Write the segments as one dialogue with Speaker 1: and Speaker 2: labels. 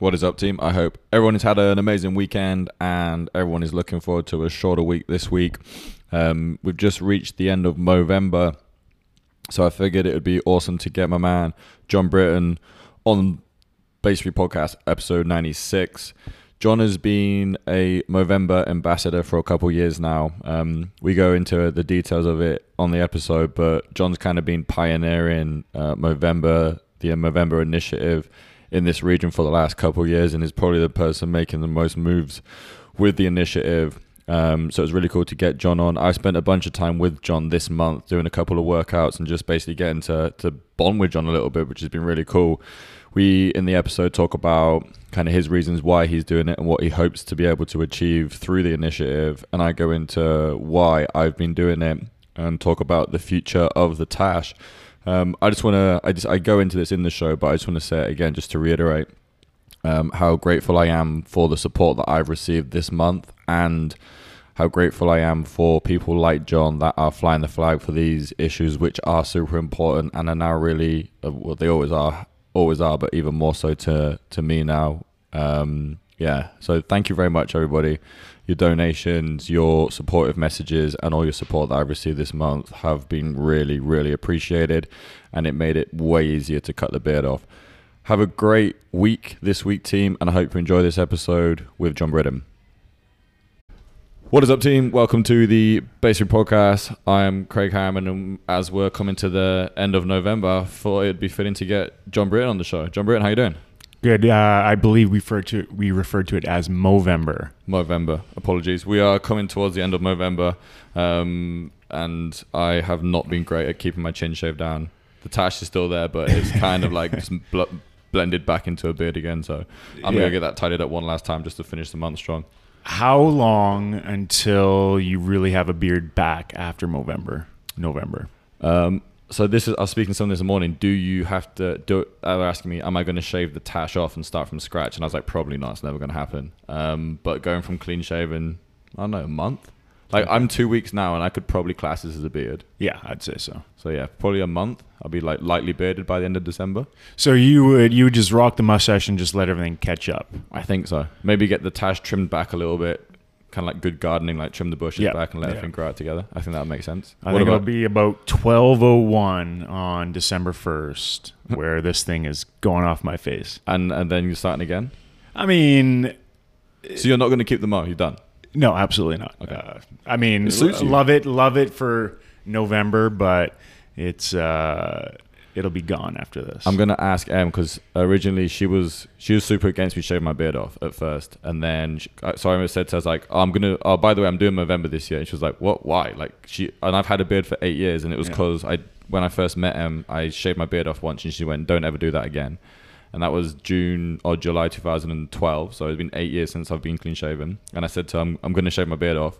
Speaker 1: What is up, team? I hope everyone has had an amazing weekend and everyone is looking forward to a shorter week this week. Um, we've just reached the end of November, so I figured it would be awesome to get my man John Britton on Basically Podcast episode 96. John has been a Movember ambassador for a couple years now. Um, we go into the details of it on the episode, but John's kind of been pioneering uh, Movember, the Movember initiative in this region for the last couple of years and is probably the person making the most moves with the initiative. Um, so it's really cool to get John on. I spent a bunch of time with John this month doing a couple of workouts and just basically getting to, to bond with John a little bit, which has been really cool. We, in the episode, talk about kind of his reasons why he's doing it and what he hopes to be able to achieve through the initiative. And I go into why I've been doing it and talk about the future of the Tash. Um, I just want to, I just, I go into this in the show, but I just want to say it again, just to reiterate um, how grateful I am for the support that I've received this month and how grateful I am for people like John that are flying the flag for these issues, which are super important and are now really, uh, well, they always are, always are, but even more so to to me now. Um, yeah, so thank you very much, everybody your donations, your supportive messages, and all your support that I've received this month have been really, really appreciated. And it made it way easier to cut the beard off. Have a great week this week, team, and I hope you enjoy this episode with John Britton. What is up, team? Welcome to the Basic Podcast. I am Craig Hammond, and as we're coming to the end of November, I thought it'd be fitting to get John Britton on the show. John Britton, how you doing?
Speaker 2: Good. Uh, I believe we refer to we refer to it as Movember.
Speaker 1: Movember. Apologies. We are coming towards the end of Movember, um, and I have not been great at keeping my chin shaved down. The tash is still there, but it's kind of like just bl- blended back into a beard again. So I'm
Speaker 2: Yeah.
Speaker 1: gonna get that tidied up one last time just to finish the month strong.
Speaker 2: How long until you really have a beard back after Movember? November.
Speaker 1: Um, so this is I was speaking to someone this morning. Do you have to do? They were asking me, am I going to shave the tash off and start from scratch? And I was like, probably not. It's never going to happen. Um, but going from clean shaven, I don't know, a month. Like I'm two weeks now, and I could probably class this as a beard.
Speaker 2: Yeah, I'd say so.
Speaker 1: So yeah, probably a month. I'll be like lightly bearded by the end of December.
Speaker 2: So you would you would just rock the mustache and just let everything catch up.
Speaker 1: I think so. Maybe get the tash trimmed back a little bit, kind of like good gardening, like trim the bushes
Speaker 2: Yeah,
Speaker 1: back and let
Speaker 2: yeah.
Speaker 1: everything grow out together. I think that would make sense.
Speaker 2: I
Speaker 1: What
Speaker 2: think
Speaker 1: about-
Speaker 2: it'll be about twelve oh one on December first, where this thing is going off my face.
Speaker 1: and and then you're starting again.
Speaker 2: I mean,
Speaker 1: So you're not going to keep them up. You're done.
Speaker 2: No, absolutely not.
Speaker 1: Okay.
Speaker 2: Uh, I mean,
Speaker 1: It
Speaker 2: love it, love it for November, but it's uh, it'll be gone after this.
Speaker 1: I'm gonna ask Em because originally she was she was super against me shaving my beard off at first, and then she, so I said to her, I was like, oh, I'm gonna. Oh, by the way, I'm doing Movember this year, and she was like, What? Why? Like she and I've had a beard for eight years, and it was
Speaker 2: Yeah.
Speaker 1: because I when I first met Em, I shaved my beard off once, and she went, Don't ever do that again. And that was June or July 2012. So it's been eight years since I've been clean shaven. And I said to her, I'm, I'm going to shave my beard off.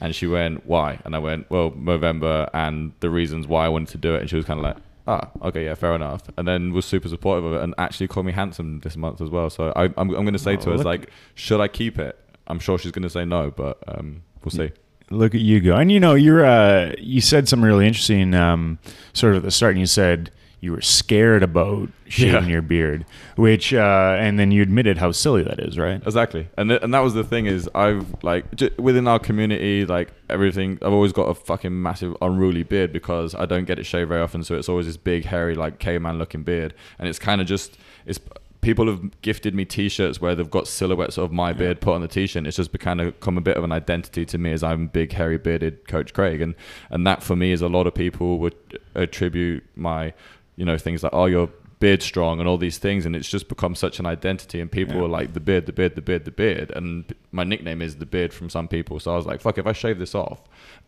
Speaker 1: And she went, why? And I went, well, Movember and the reasons why I wanted to do it. And she was kind of like, ah, okay, yeah, fair enough. And then was super supportive of it and actually called me handsome this month as well. So I, I'm, I'm going to say
Speaker 2: Oh,
Speaker 1: to her, it's like, should I keep it? I'm sure she's going to say no, but um, we'll see.
Speaker 2: Look at you go, and you know you're uh, you said something really interesting, um, sort of at the start, and you said you were scared about shaving
Speaker 1: Yeah.
Speaker 2: your beard, which uh, and then you admitted how silly that is, right?
Speaker 1: Exactly, and th- and that was the thing is I've like j- within our community like everything I've always got a fucking massive unruly beard because I don't get it shaved very often, so it's always this big hairy like caveman looking beard, and it's kind of just it's people have gifted me T-shirts where they've got silhouettes of my beard put on the T-shirt. It's just become a, become a bit of an identity to me as I'm big hairy bearded Coach Craig, and and that for me is a lot of people would attribute my you know things like oh you're beard strong and all these things and it's just become such an identity and people
Speaker 2: Yeah.
Speaker 1: are like the beard the beard the beard the beard and my nickname is the beard from some people so i was like fuck if i shave this off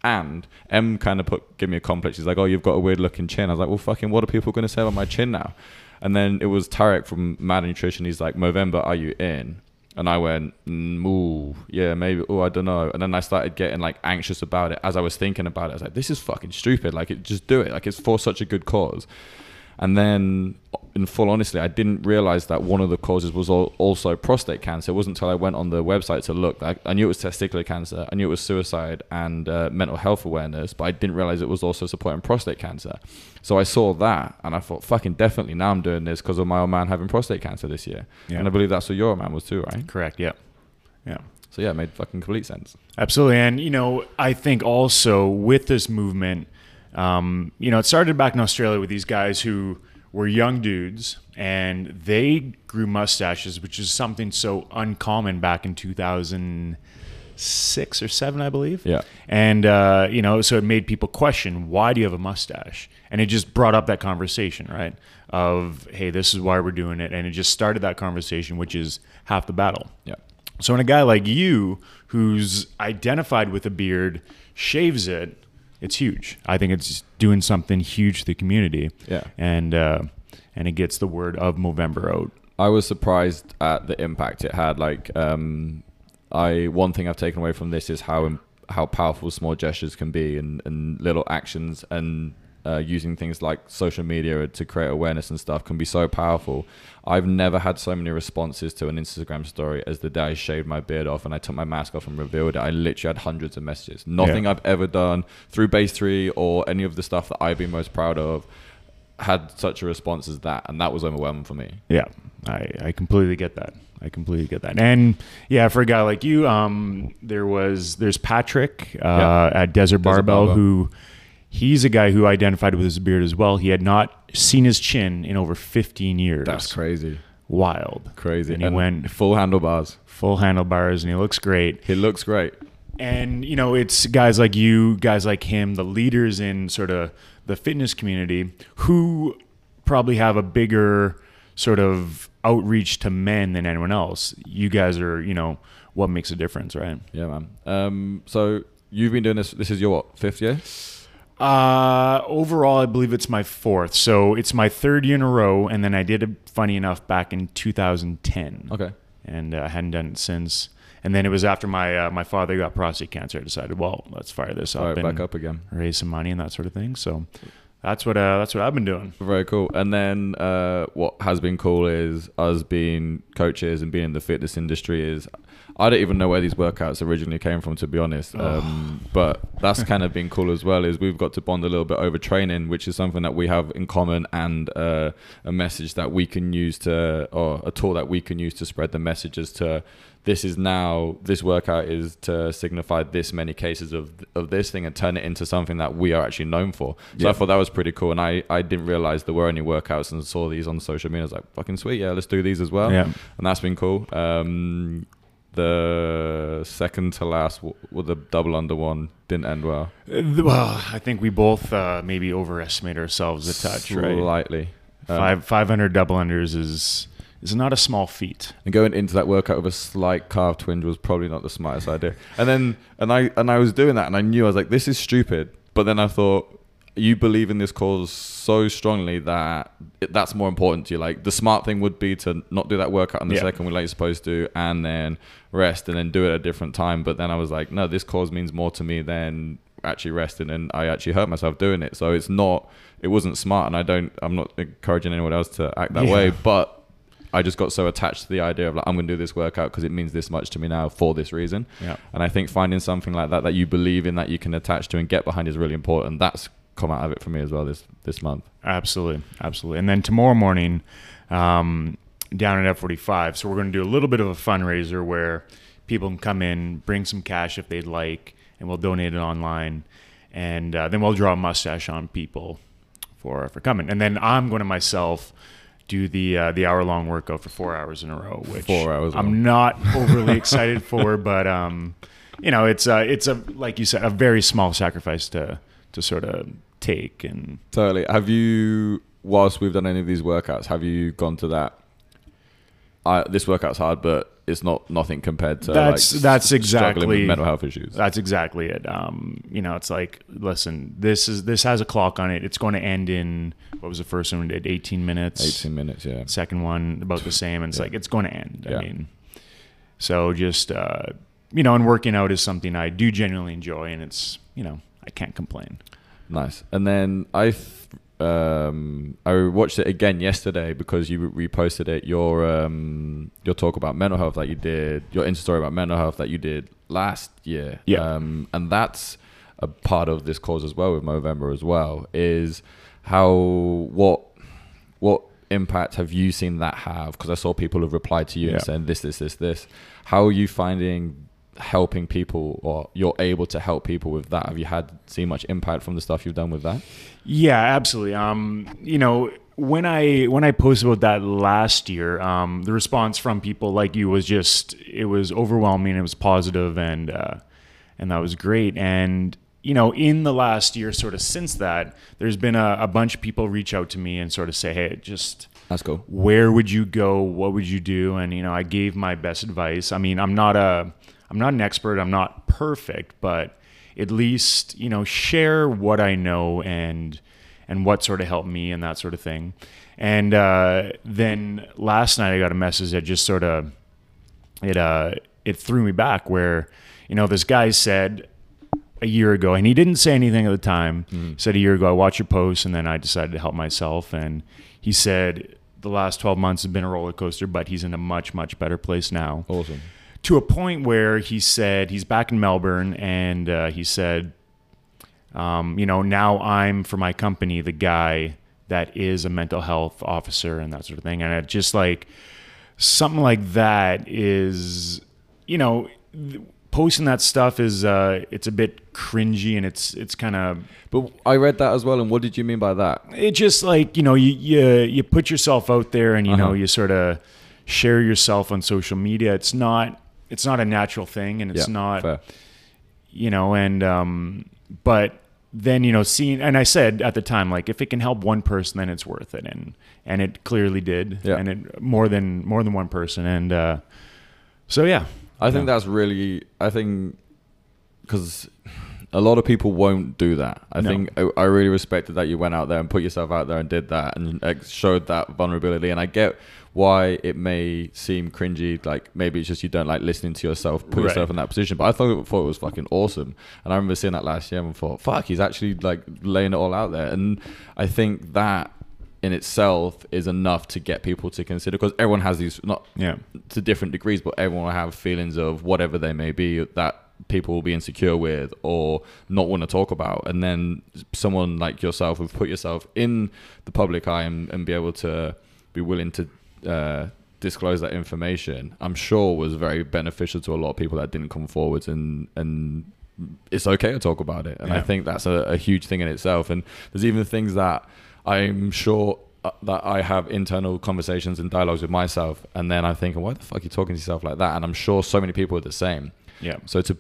Speaker 1: and m kind of put give me a complex He's like oh you've got a weird looking chin i was like well fucking what are people going to say about my chin now and then it was tarek from mad nutrition he's like movember are you in and I went, mm, ooh, yeah, maybe. Oh, I don't know. And then I started getting like anxious about it as I was thinking about it. I was like, this is fucking stupid. Like, it, just do it. Like, it's for such a good cause. And then, in full honesty, I didn't realize that one of the causes was al- also prostate cancer. It wasn't until I went on the website to look. I, I knew it was testicular cancer. I knew it was suicide and uh, mental health awareness, but I didn't realize it was also supporting prostate cancer. So I saw that and I thought, fucking definitely now I'm doing this because of my old man having prostate cancer this year.
Speaker 2: Yeah.
Speaker 1: And I believe that's what your old man was too, right?
Speaker 2: Correct. Yeah. Yeah.
Speaker 1: So yeah, it made fucking complete sense.
Speaker 2: Absolutely. And, you know, I think also with this movement, um, you know, it started back in Australia with these guys who were young dudes and they grew mustaches, which is something so uncommon back in 2006 or seven, I believe.
Speaker 1: Yeah.
Speaker 2: And, uh, you know, so it made people question, why do you have a mustache? And it just brought up that conversation, right? Of, hey, this is why we're doing it. And it just started that conversation, which is half the battle.
Speaker 1: Yeah.
Speaker 2: So when a guy like you, who's identified with a beard, shaves it, it's huge. I think it's doing something huge to the community.
Speaker 1: Yeah.
Speaker 2: And uh, and it gets the word of Movember out.
Speaker 1: I was surprised at the impact it had. Like, um, I one thing I've taken away from this is how how powerful small gestures can be, and, and little actions, and uh, using things like social media to create awareness and stuff can be so powerful. I've never had so many responses to an Instagram story as the day I shaved my beard off and I took my mask off and revealed it. I literally had hundreds of messages. Nothing
Speaker 2: Yeah.
Speaker 1: I've ever done through Base Three or any of the stuff that I've been most proud of had such a response as that, and that was overwhelming for me.
Speaker 2: Yeah, I, I completely get that. I completely get that. And yeah, for a guy like you, um, there was there's Patrick uh,
Speaker 1: Yeah.
Speaker 2: at Desert Barbell
Speaker 1: Barbell.
Speaker 2: who he's a guy who identified with his beard as well. He had not seen his chin in over 15 years.
Speaker 1: That's crazy.
Speaker 2: wild,
Speaker 1: Crazy.
Speaker 2: And he went
Speaker 1: full handlebars.
Speaker 2: full handlebars, and he looks great.
Speaker 1: He looks great.
Speaker 2: And you know, it's guys like you, guys like him, the leaders in sort of the fitness community who probably have a bigger sort of outreach to men than anyone else. You guys are, you know, what makes a difference, right?
Speaker 1: Yeah, man. Um, so you've been doing this. This is your what fifth year?
Speaker 2: Uh, overall, I believe it's my fourth. So it's my third year in a row, and then I did it, funny enough, back in 2010.
Speaker 1: Okay.
Speaker 2: and uh, I hadn't done it since. And then it was after my uh, my father got prostate cancer. I decided, well, let's fire this up
Speaker 1: All right,
Speaker 2: and
Speaker 1: back up again.
Speaker 2: raise some money and that sort of thing. So that's what uh, that's what I've been doing.
Speaker 1: Very cool. And then uh, what has been cool is us being coaches and being in the fitness industry is I don't even know where these workouts originally came from to be honest. Um, but that's kind of been cool as well is we've got to bond a little bit over training, which is something that we have in common and uh, a message that we can use to or a tool that we can use to spread the messages to this is now this workout is to signify this many cases of of this thing and turn it into something that we are actually known for. So I thought that was pretty cool, and I I didn't realize there were any workouts and saw these on social media. I was like, fucking sweet, yeah, let's do these as well.
Speaker 2: Yeah.
Speaker 1: and that's been cool. Um, the second to last with the double under one didn't end well.
Speaker 2: Uh, Well, I think we both uh, maybe overestimate ourselves a touch, right?
Speaker 1: Slightly. Um,
Speaker 2: Five five hundred double unders is is not a small feat.
Speaker 1: And going into that workout with a slight calf twinge was probably not the smartest idea. And then and I and I was doing that and I knew I was like, this is stupid. But then I thought, you believe in this cause so strongly that it, that's more important to you. Like the smart thing would be to not do that workout on the
Speaker 2: Yeah.
Speaker 1: second week like you're supposed to, and then rest and then do it at a different time. But then I was like, no, this cause means more to me than actually resting, and I actually hurt myself doing it. So it's not, it wasn't smart, and I don't, I'm not encouraging anyone else to act that
Speaker 2: Yeah.
Speaker 1: way, but. I just got so attached to the idea of like I'm going to do this workout because it means this much to me now for this reason.
Speaker 2: Yeah.
Speaker 1: And I think finding something like that that you believe in that you can attach to and get behind is really important. That's come out of it for me as well this this month.
Speaker 2: Absolutely, absolutely. And then tomorrow morning, um, down at F45. So we're going to do a little bit of a fundraiser where people can come in, bring some cash if they'd like, and we'll donate it online. And uh, then we'll draw a mustache on people for for coming. And then I'm going to myself do the uh, the hour long workout for four hours in a row, which
Speaker 1: Four hours
Speaker 2: I'm
Speaker 1: long.
Speaker 2: not overly excited for, but um, you know, it's a it's a like you said, a very small sacrifice to to sort of take and
Speaker 1: Totally. Have you, whilst we've done any of these workouts, have you gone to that? I, this workout's hard, but it's not nothing compared to
Speaker 2: That's-
Speaker 1: like,
Speaker 2: that's
Speaker 1: s- struggling with
Speaker 2: exactly-
Speaker 1: mental health issues.
Speaker 2: That's exactly it. Um, you know, it's like, listen, this is this has a clock on it. It's going to end in what was the first one did? Eighteen minutes.
Speaker 1: Eighteen minutes, yeah.
Speaker 2: Second one about the same. And it's
Speaker 1: Yeah.
Speaker 2: like it's going to end.
Speaker 1: Yeah.
Speaker 2: I mean, so just uh, you know, and working out is something I do genuinely enjoy, and it's you know, I can't complain.
Speaker 1: Nice. And then I th- um, I watched it again yesterday because you reposted it. Your um, your talk about mental health that you did, your Insta story about mental health that you did last year.
Speaker 2: Yeah.
Speaker 1: Um, and that's a part of this cause as well with Movember as well. Is how what what impact have you seen that have? Because I saw people have replied to you
Speaker 2: Yeah.
Speaker 1: and saying this, this, this, this. How are you finding helping people, or you're able to help people with that? Have you had seen much impact from the stuff you've done with that?
Speaker 2: Yeah, absolutely. Um, you know, when I when I posted about that last year, um, the response from people like you was just it was overwhelming. It was positive, and uh, and that was great. And you know, in the last year, sort of since that, there's been a, a bunch of people reach out to me and sort of say, hey, just
Speaker 1: That's cool.
Speaker 2: where would you go? What would you do? And you know i gave my best advice. I mean i'm not a i'm not an expert. I'm not perfect but at least you know share what i know and and what sort of helped me and that sort of thing. And uh, then last night i got a message that just sort of it uh it threw me back where you know this guy said a year ago and he didn't say anything at the time He said a year ago i watched your post and then i decided to help myself. And he said the last 12 months have been a roller coaster but he's in a much much better place now
Speaker 1: Awesome.
Speaker 2: to a point where he said he's back in melbourne and uh, he said um, you know now i'm for my company the guy that is a mental health officer and that sort of thing and it just like something like that is you know posting that stuff is uh it's a bit cringy and it's it's kind of
Speaker 1: But I read that as well, and what did you mean by that?
Speaker 2: it just like you know you you, you put yourself out there and you know
Speaker 1: Uh-huh.
Speaker 2: you sort of share yourself on social media it's not it's not a natural thing and it's
Speaker 1: Yeah,
Speaker 2: not
Speaker 1: fair.
Speaker 2: you know and um but then you know seeing and i said at the time like if it can help one person then it's worth it and and it clearly did
Speaker 1: Yeah.
Speaker 2: and it more than more than one person and uh so yeah
Speaker 1: I think that's really. I think because a lot of people won't do that. I
Speaker 2: No.
Speaker 1: think I, I really respected that you went out there and put yourself out there and did that and showed that vulnerability. And I get why it may seem cringy. Like maybe it's just you don't like listening to yourself, put
Speaker 2: Right.
Speaker 1: yourself in that position. But I thought, thought it was fucking awesome. And I remember seeing that last year and thought, fuck, he's actually like laying it all out there. And I think that in itself is enough to get people to consider because everyone has these not
Speaker 2: yeah
Speaker 1: to different degrees, but everyone will have feelings of whatever they may be that people will be insecure with or not want to talk about. And then someone like yourself who've put yourself in the public eye and, and be able to be willing to uh, disclose that information, I'm sure was very beneficial to a lot of people that didn't come forwards and and it's okay to talk about it. And I think that's a, a huge thing in itself. And there's even things that I'm sure uh, that I have internal conversations and dialogues with myself, and then I'm thinking, why the fuck are you talking to yourself like that? And I'm sure so many people are the same.
Speaker 2: yeah
Speaker 1: So to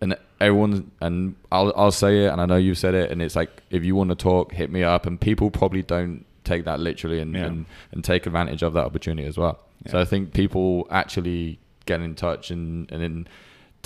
Speaker 1: and everyone and I'll I'll say it, and I know you've said it, and it's like if you want to talk, hit me up, and people probably don't take that literally and
Speaker 2: Yeah.
Speaker 1: and, and take advantage of that opportunity as well. So I think people actually get in touch and and then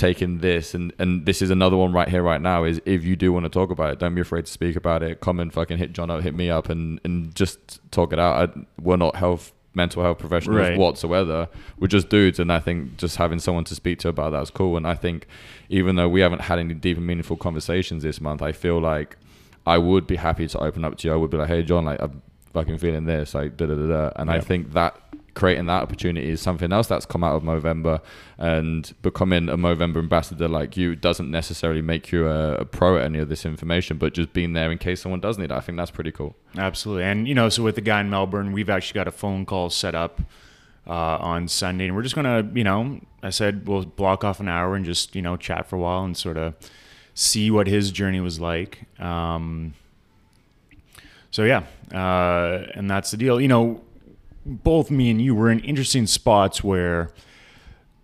Speaker 1: taking this and and this is another one right here right now is if you do want to talk about it don't be afraid to speak about it. Come and fucking hit john up hit me up and and just talk it out. I, we're not health mental health professionals
Speaker 2: Right.
Speaker 1: whatsoever. We're just dudes and i think just having someone to speak to about that's cool. And i think even though we haven't had any deep and meaningful conversations this month i feel like i would be happy to open up to you. I would be like hey john like i'm fucking feeling this like da da da da. And i think that creating that opportunity is something else that's come out of Movember and becoming a Movember ambassador like you doesn't necessarily make you a, a pro at any of this information, but just being there in case someone does need it. I think that's pretty cool.
Speaker 2: Absolutely. And, you know, so with the guy in Melbourne, we've actually got a phone call set up uh, on Sunday. And we're just going to, you know, I said we'll block off an hour and just, you know, chat for a while and sort of see what his journey was like. Um, so, yeah. Uh, and that's the deal. You know, both me and you were in interesting spots where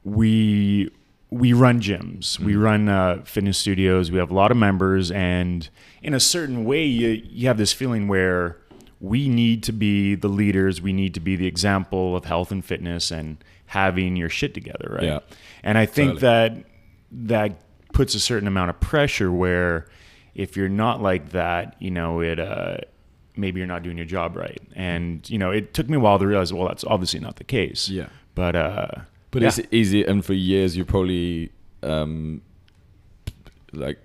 Speaker 2: we we run gyms. We run uh, fitness studios. We have a lot of members. And in a certain way you, you have this feeling where we need to be the leaders. We need to be the example of health and fitness and having your shit together right?
Speaker 1: Yeah.
Speaker 2: and i think
Speaker 1: Totally.
Speaker 2: that that puts a certain amount of pressure where if you're not like that you know it uh maybe you're not doing your job right and you know it took me a while to realize well that's obviously not the case
Speaker 1: Yeah.
Speaker 2: but uh
Speaker 1: But
Speaker 2: yeah.
Speaker 1: it's easy, and for years you probably um, like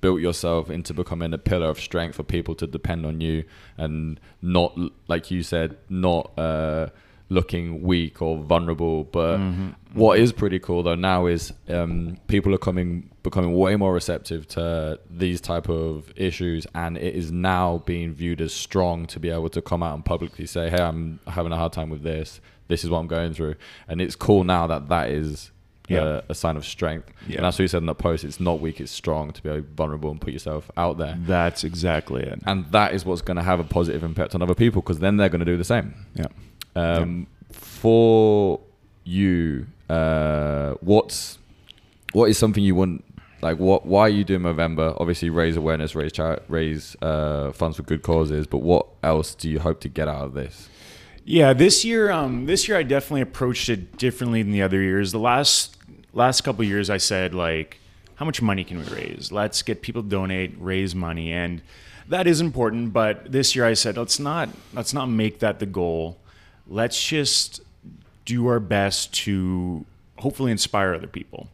Speaker 1: built yourself into becoming a pillar of strength for people to depend on you and not like you said not uh, looking weak or vulnerable but
Speaker 2: Mm-hmm.
Speaker 1: what is pretty cool though now is um, people are coming becoming way more receptive to these type of issues and it is now being viewed as strong to be able to come out and publicly say hey i'm having a hard time with this this is what i'm going through and it's cool now that that is
Speaker 2: Yeah.
Speaker 1: uh, a sign of strength
Speaker 2: Yeah.
Speaker 1: and that's what you said in that post it's not weak it's strong to be vulnerable and put yourself out there
Speaker 2: That's exactly it.
Speaker 1: and that is what's going to have a positive impact on other people because then they're going to do the same
Speaker 2: Yeah.
Speaker 1: Um, for you uh, what's what is something you want like what why are you doing Movember obviously raise awareness raise chari- raise uh, funds for good causes but what else do you hope to get out of this
Speaker 2: Yeah, this year, um, this year I definitely approached it differently than the other years. The last last couple of years, I said like, how much money can we raise? Let's get people to donate, raise money, and that is important. But this year, I said let's not let's not make that the goal. Let's just do our best to hopefully inspire other people.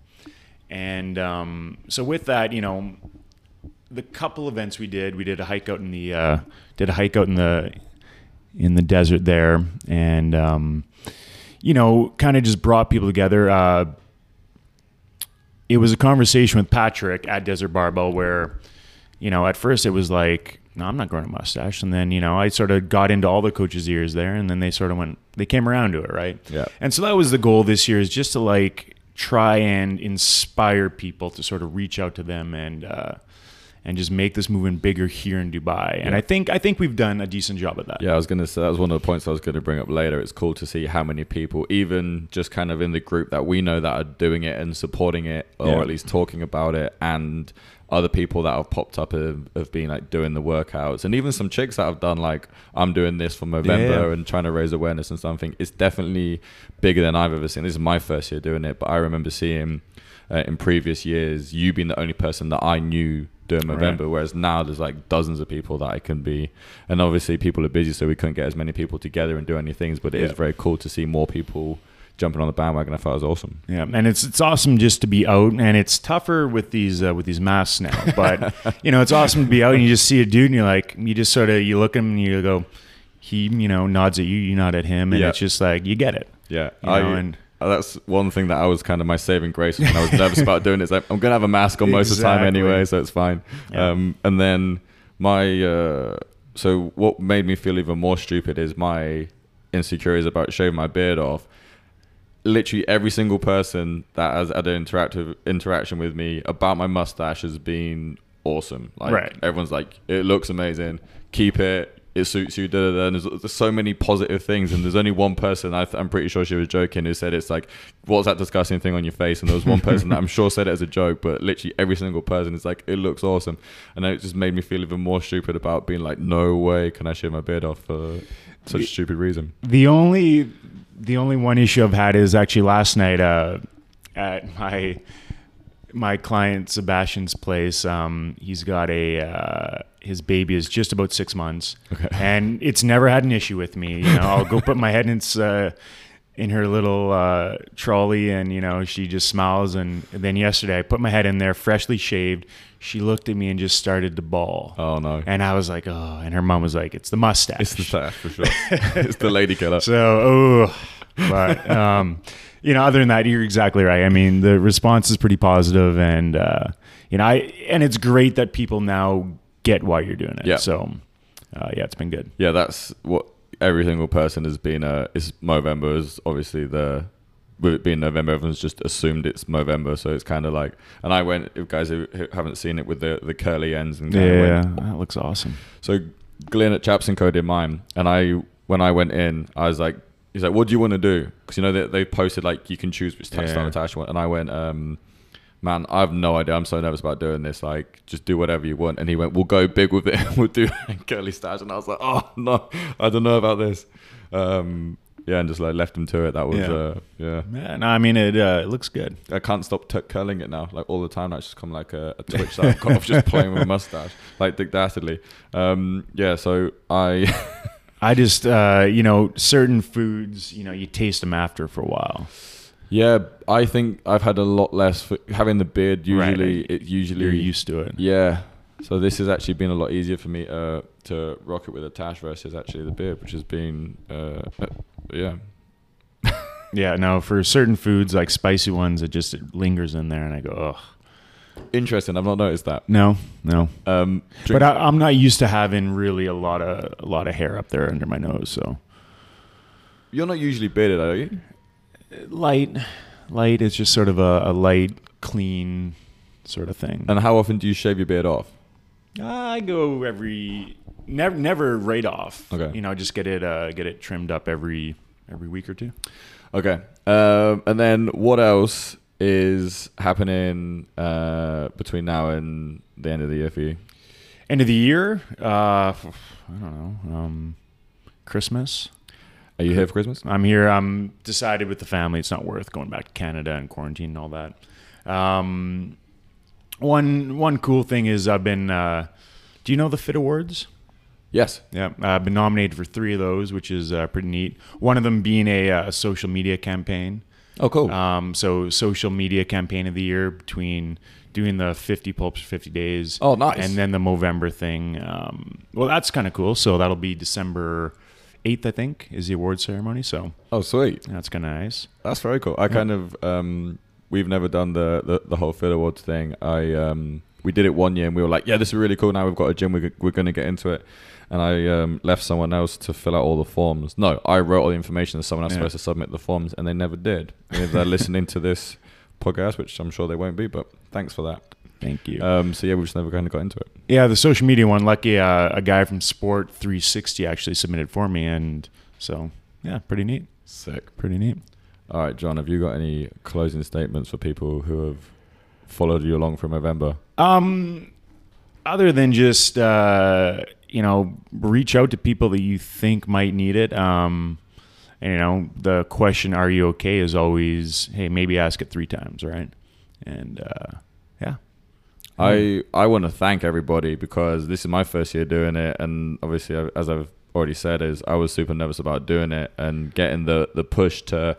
Speaker 2: And um, so with that, you know, the couple events we did, we did a hike out in the uh, did a hike out in the in the desert there, and um, you know, kind of just brought people together. Uh, it was a conversation with Patrick at Desert Barbell where, you know, at first it was like, no, I'm not growing a mustache, and then you know, I sort of got into all the coaches' ears there, and then they sort of went, they came around to it, right?
Speaker 1: Yeah.
Speaker 2: And so that was the goal this year is just to like try and inspire people to sort of reach out to them and. Uh, and just make this movement bigger here in Dubai, and I think I think we've done a decent job of that.
Speaker 1: Yeah, I was gonna say that was one of the points I was gonna bring up later. It's cool to see how many people, even just kind of in the group that we know that are doing it and supporting it, or
Speaker 2: Yeah.
Speaker 1: at least talking about it, and other people that have popped up have, have been like doing the workouts, and even some chicks that have done like I'm doing this for Movember
Speaker 2: Yeah.
Speaker 1: and trying to raise awareness and something. It's definitely bigger than I've ever seen. This is my first year doing it, but I remember seeing uh, in previous years you being the only person that I knew doing
Speaker 2: Right.
Speaker 1: Movember, whereas now there's like dozens of people that I can be, and obviously people are busy, so we couldn't get as many people together and do any things. But it is
Speaker 2: Yeah.
Speaker 1: very cool to see more people jumping on the bandwagon. I thought it was awesome.
Speaker 2: Yeah, and it's it's awesome just to be out, and it's tougher with these uh, with these masks now. But you know, it's awesome to be out, and you just see a dude, and you're like, you just sort of you look at him, and you go, he you know nods at you, you nod at him, and
Speaker 1: Yeah.
Speaker 2: it's just like you get it.
Speaker 1: Yeah,
Speaker 2: You
Speaker 1: I,
Speaker 2: know, and-
Speaker 1: uh, that's one thing that I was kind of my saving grace when I was nervous about doing it. It's like I'm gonna have a mask on most of the time anyway, so it's fine.
Speaker 2: Yeah.
Speaker 1: Um, and then my uh, so what made me feel even more stupid is my insecurities about shaving my beard off. Literally every single person that has had an interactive interaction with me about my mustache has been awesome. Like
Speaker 2: Right.
Speaker 1: everyone's like, it looks amazing. Keep it. It suits you. Da, da, da. And there's, there's so many positive things, and there's only one person. I th- I'm pretty sure she was joking who said it's like, "What's that disgusting thing on your face?" And there was one person that I'm sure said it as a joke, but literally every single person is like, "It looks awesome," and it just made me feel even more stupid about being like, "No way can I shave my beard off for such a stupid reason."
Speaker 2: The only the only one issue I've had is actually last night uh, at my my client Sebastian's place. Um, he's got a uh, his baby is just about six months,
Speaker 1: Okay.
Speaker 2: and it's never had an issue with me. You know, I'll go put my head in uh, in her little uh, trolley, and you know, she just smiles. And, then yesterday, I put my head in there, freshly shaved. She looked at me and just started to bawl.
Speaker 1: Oh no,
Speaker 2: And I was like, oh. And her mom was like, it's the mustache.
Speaker 1: it's the mustache for sure. it's the lady killer.
Speaker 2: So, oh, but um, you know, other than that, you're exactly right. I mean, the response is pretty positive, and uh, you know, I and it's great that people now get why you're doing it.
Speaker 1: Yeah.
Speaker 2: So, uh, yeah, it's been good.
Speaker 1: yeah, that's what every single person has been. Uh, is Movember is obviously the with it being November, everyone's just assumed it's November. so it's kind of like. And I went, if guys who who haven't seen it with the the curly ends and kinda went-
Speaker 2: that looks awesome.
Speaker 1: So Glenn at Chaps and Co did mine, and I when I went in, I was like, he's like, what do you want to do? Because you know they they posted like you can choose which
Speaker 2: Yeah.
Speaker 1: style attachment, and I went, um, man, I have no idea. I'm so nervous about doing this. Like, just do whatever you want. And he went, we'll go big with it. we'll do curly stash, and I was like, oh no, I don't know about this. Um, yeah, and just like left him to it. That was
Speaker 2: Yeah.
Speaker 1: uh, yeah.
Speaker 2: No, I mean it. Uh, it looks good.
Speaker 1: I can't stop t- curling it now, like all the time. That's just come like a, a twitch that I've got off just playing with a mustache, like Dick Dastardly. Um, yeah, so I
Speaker 2: I just, uh, you know, certain foods, you know, you taste them after for a while.
Speaker 1: Yeah, I think I've had a lot less for having the beard.
Speaker 2: Right.
Speaker 1: Usually, it usually
Speaker 2: You're used to it.
Speaker 1: Yeah. So this has actually been a lot easier for me uh, to rock it with a tash versus actually the beard, which has been uh, uh, yeah.
Speaker 2: Yeah, no, for certain foods like spicy ones, it just it lingers in there, and I go, ugh.
Speaker 1: Interesting. I've not noticed that.
Speaker 2: No, no.
Speaker 1: Um,
Speaker 2: But I, I'm not used to having really a lot of a lot of hair up there under my nose. So
Speaker 1: you're not usually bearded, are you?
Speaker 2: light, light is just sort of a, a light, clean sort of thing.
Speaker 1: And how often do you shave your beard off?
Speaker 2: I go every never never right off.
Speaker 1: Okay.
Speaker 2: you know, just get it uh, get it trimmed up every every week or two.
Speaker 1: Okay. Um, and then what else is happening uh, between now and the end of the year for you?
Speaker 2: End of the year, uh, I don't know, um, Christmas.
Speaker 1: Are you here for Christmas?
Speaker 2: I'm here. I'm decided with the family. It's not worth going back to Canada and quarantine and all that. Um, one one cool thing is I've been. Uh, do you know the Fit Awards?
Speaker 1: Yes.
Speaker 2: Yeah, I've been nominated for three of those, which is uh, pretty neat. One of them being a, uh social media campaign.
Speaker 1: Oh, cool.
Speaker 2: Um, so social media campaign of the year between doing the 50 pulps for 50 days.
Speaker 1: Oh, nice.
Speaker 2: And then the Movember thing. Um, well, that's kind of cool. So that'll be December 8th, I think, is the award ceremony. So
Speaker 1: oh, sweet.
Speaker 2: that's kind of nice.
Speaker 1: That's very cool. I kind of um, we've never done the, the the whole Fit Awards thing. I um, we did it one year and we were like, yeah, this is really cool. Now we've got a gym. We're we're gonna get into it. And I um, left someone else to fill out all the forms. No, I wrote all the information. and someone else
Speaker 2: Yeah.
Speaker 1: supposed to submit the forms, and they never did. If they're listening to this podcast, which I'm sure they won't be, but thanks for that.
Speaker 2: Thank you.
Speaker 1: Um, so yeah, we just never kind of got into it.
Speaker 2: yeah, the social media one, lucky uh, a guy from Sport 360 actually submitted for me. And so, yeah, pretty neat.
Speaker 1: Sick.
Speaker 2: Pretty neat.
Speaker 1: All right, John, have you got any closing statements for people who have followed you along from November?
Speaker 2: Um, other than just uh, you know, reach out to people that you think might need it. Um, and, you know, the question "Are you okay?" is always, "Hey, maybe ask it three times, right?" And uh, yeah,
Speaker 1: I I want to thank everybody because this is my first year doing it, and obviously, as I've already said, is I was super nervous about doing it and getting the the push to.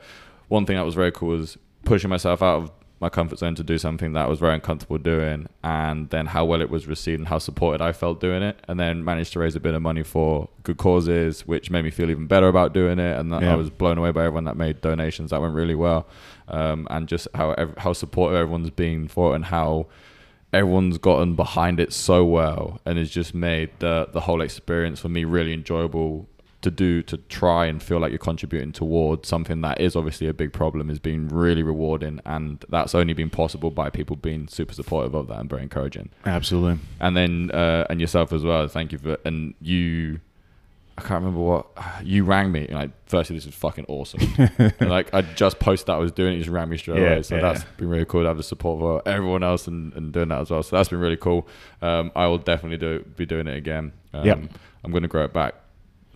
Speaker 1: One thing that was very cool was pushing myself out of my comfort zone to do something that I was very uncomfortable doing, and then how well it was received and how supported I felt doing it, and then managed to raise a bit of money for good causes, which made me feel even better about doing it, and
Speaker 2: Yeah.
Speaker 1: I was blown away by everyone that made donations. That went really well, um, and just how how supportive everyone's been for it, and how everyone's gotten behind it so well and has just made the the whole experience for me really enjoyable to do to try and feel like you're contributing towards something that is obviously a big problem has been really rewarding and that's only been possible by people being super supportive of that and very encouraging
Speaker 2: absolutely.
Speaker 1: and then uh, and yourself as well thank you for and you I can't remember what you rang me and like firstly this is fucking awesome and like I just posted that I was doing it you just rang me straight
Speaker 2: Yeah,
Speaker 1: away so
Speaker 2: yeah.
Speaker 1: that's been really cool to have the support of everyone else and, and doing that as well so that's been really cool um, I will definitely do be doing it again um,
Speaker 2: Yep.
Speaker 1: I'm going to grow it back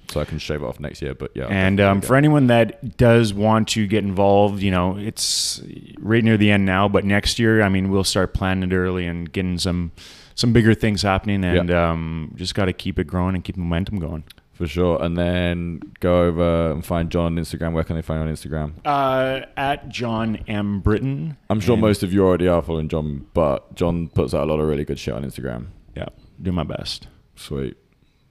Speaker 1: so I can shave it off next year but yeah
Speaker 2: And um, for anyone that does want to get involved, you know, it's right near the end now, but next year, I mean, we'll start planning it early and getting some some bigger things happening, and um, just got to keep it growing and keep momentum going.
Speaker 1: for sure and then go over and find John on Instagram where can they find you on Instagram
Speaker 2: Uh, at John M Britton.
Speaker 1: I'm sure
Speaker 2: And-
Speaker 1: most of you already are following John but John puts out a lot of really good shit on Instagram
Speaker 2: Yeah, do my best.
Speaker 1: Sweet.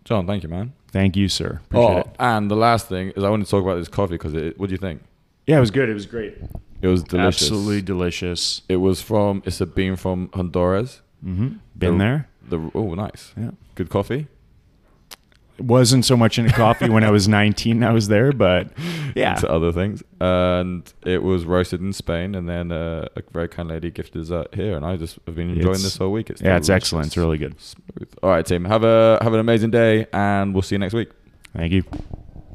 Speaker 1: John, thank you, man.
Speaker 2: Thank you, sir. Appreciate
Speaker 1: Oh,
Speaker 2: it.
Speaker 1: and the last thing is I want to talk about this coffee because it, what do you think?
Speaker 2: Yeah, it was good. It was great.
Speaker 1: It was delicious.
Speaker 2: Absolutely delicious.
Speaker 1: It was from, it's a bean from Honduras.
Speaker 2: hmm Been
Speaker 1: The-
Speaker 2: there.
Speaker 1: The Oh, nice.
Speaker 2: Yeah.
Speaker 1: Good coffee.
Speaker 2: Wasn't so much into coffee when I was 19. I was there, but yeah.
Speaker 1: To other things. And it was roasted in Spain. And then uh, a very kind lady gifted us that here. And I just have been enjoying
Speaker 2: It's-
Speaker 1: this whole week. It's
Speaker 2: yeah, it's
Speaker 1: delicious.
Speaker 2: excellent. It's really good.
Speaker 1: Smooth. All right, team. Have a have an amazing day, and we'll see you next week.
Speaker 2: Thank you.